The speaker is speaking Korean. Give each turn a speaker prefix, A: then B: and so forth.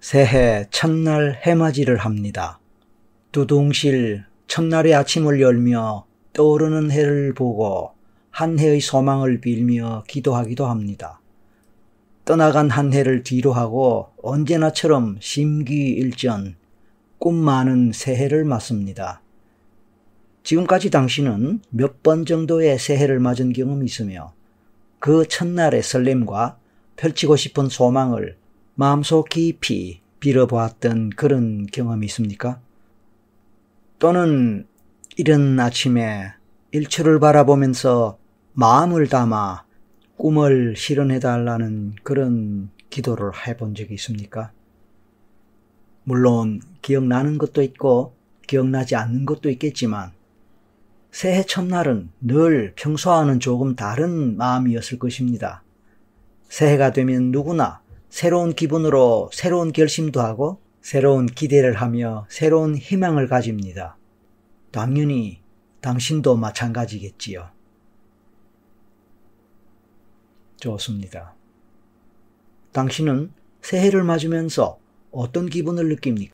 A: 새해 첫날 해맞이를 합니다. 두둥실 첫날의 아침을 열며 떠오르는 해를 보고 한 해의 소망을 빌며 기도하기도 합니다. 떠나간 한 해를 뒤로 하고 언제나처럼 심기일전 꿈 많은 새해를 맞습니다. 지금까지 당신은 몇 번 정도의 새해를 맞은 경험이 있으며 그 첫날의 설렘과 펼치고 싶은 소망을 마음속 깊이 빌어보았던 그런 경험이 있습니까? 또는 이른 아침에 일출을 바라보면서 마음을 담아 꿈을 실현해달라는 그런 기도를 해본 적이 있습니까? 물론 기억나는 것도 있고 기억나지 않는 것도 있겠지만 새해 첫날은 늘 평소와는 조금 다른 마음이었을 것입니다. 새해가 되면 누구나 새로운 기분으로 새로운 결심도 하고 새로운 기대를 하며 새로운 희망을 가집니다. 당연히 당신도 마찬가지겠지요. 좋습니다. 당신은 새해를 맞으면서 어떤 기분을 느낍니까?